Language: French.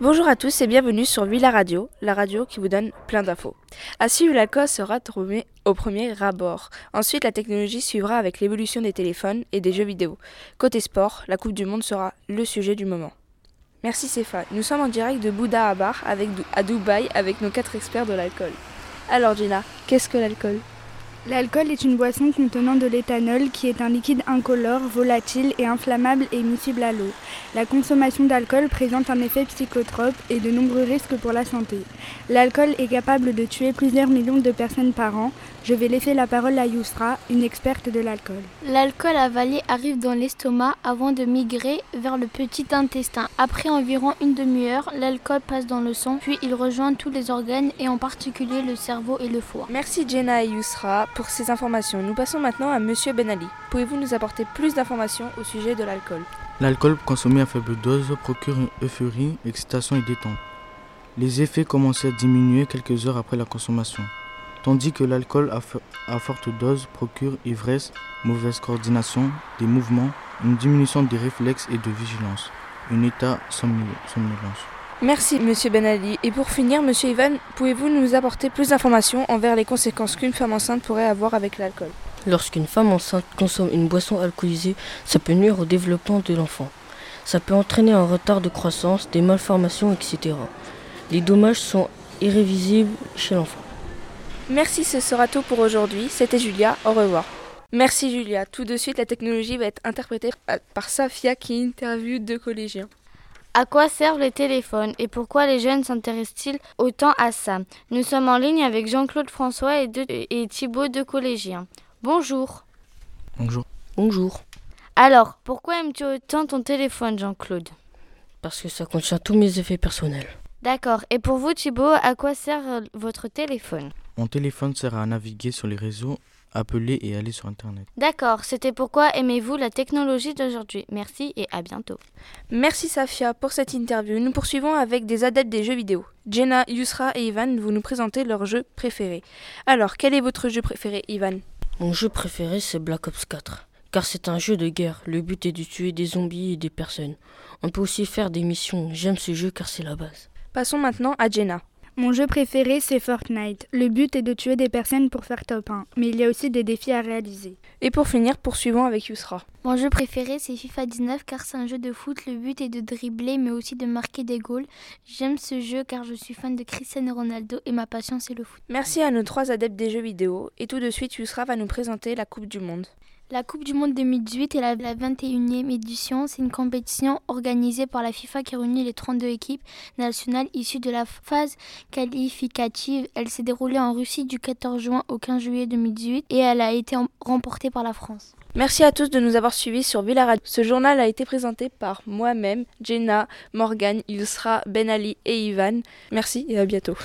Bonjour à tous et bienvenue sur Villa Radio, la radio qui vous donne plein d'infos. À suivre, l'alcool sera trouvé au premier rabord. Ensuite, la technologie suivra avec l'évolution des téléphones et des jeux vidéo. Côté sport, la Coupe du Monde sera le sujet du moment. Merci Céphane. Nous sommes en direct de Bouddha à Bar à Dubaï avec nos quatre experts de l'alcool. Alors Gina, qu'est-ce que l'alcool? L'alcool est une boisson contenant de l'éthanol qui est un liquide incolore, volatile et inflammable et miscible à l'eau. La consommation d'alcool présente un effet psychotrope et de nombreux risques pour la santé. L'alcool est capable de tuer plusieurs millions de personnes par an. Je vais laisser la parole à Yousra, une experte de l'alcool. L'alcool avalé arrive dans l'estomac avant de migrer vers le petit intestin. Après environ une demi-heure, l'alcool passe dans le sang, puis il rejoint tous les organes et en particulier le cerveau et le foie. Merci Jenna et Yousra pour ces informations. Nous passons maintenant à Monsieur Ben Ali. Pouvez-vous nous apporter plus d'informations au sujet de l'alcool? L'alcool consommé à faible dose procure une euphorie, excitation et détente. Les effets commencent à diminuer quelques heures après la consommation, tandis que l'alcool à, forte dose procure ivresse, mauvaise coordination des mouvements, une diminution des réflexes et de vigilance, un état somnolence. Merci, monsieur Ben Ali. Et pour finir, monsieur Ivan, pouvez-vous nous apporter plus d'informations envers les conséquences qu'une femme enceinte pourrait avoir avec l'alcool? Lorsqu'une femme enceinte consomme une boisson alcoolisée, ça peut nuire au développement de l'enfant. Ça peut entraîner un retard de croissance, des malformations, etc. Les dommages sont irrévisibles chez l'enfant. Merci, ce sera tout pour aujourd'hui. C'était Julia, au revoir. Merci Julia. Tout de suite, la technologie va être interprétée par Safia qui interviewe deux collégiens. À quoi servent les téléphones et pourquoi les jeunes s'intéressent-ils autant à ça? Nous sommes en ligne avec Jean-Claude François et, et Thibaut, deux collégiens. Bonjour. Bonjour. Bonjour. Alors, pourquoi aimes-tu autant ton téléphone, Jean-Claude? Parce que ça contient tous mes effets personnels. D'accord. Et pour vous, Thibaut, à quoi sert votre téléphone? Mon téléphone sert à naviguer sur les réseaux appeler et aller sur Internet. D'accord, c'était pourquoi aimez-vous la technologie d'aujourd'hui. Merci et à bientôt. Merci Safia pour cette interview. Nous poursuivons avec des adeptes des jeux vidéo. Jenna, Yusra et Ivan vous nous présenter leur jeu préféré. Alors, quel est votre jeu préféré, Ivan? Mon jeu préféré, c'est Black Ops 4. Car c'est un jeu de guerre. Le but est de tuer des zombies et des personnes. On peut aussi faire des missions. J'aime ce jeu car c'est la base. Passons maintenant à Jenna. Mon jeu préféré, c'est Fortnite. Le but est de tuer des personnes pour faire top 1, mais il y a aussi des défis à réaliser. Et pour finir, poursuivons avec Yusra. Mon jeu préféré, c'est FIFA 19 car c'est un jeu de foot. Le but est de dribbler, mais aussi de marquer des goals. J'aime ce jeu car je suis fan de Cristiano Ronaldo et ma passion, c'est le foot. Merci à nos trois adeptes des jeux vidéo. Et tout de suite, Yusra va nous présenter la Coupe du Monde. La Coupe du Monde 2018 est la, 21e édition. C'est une compétition organisée par la FIFA qui réunit les 32 équipes nationales issues de la phase qualificative. Elle s'est déroulée en Russie du 14 juin au 15 juillet 2018 et elle a été remportée par la France. Merci à tous de nous avoir suivis sur Villa Ce journal a été présenté par moi-même, Jenna, Morgan, Yusra, Ben Ali et Ivan. Merci et à bientôt.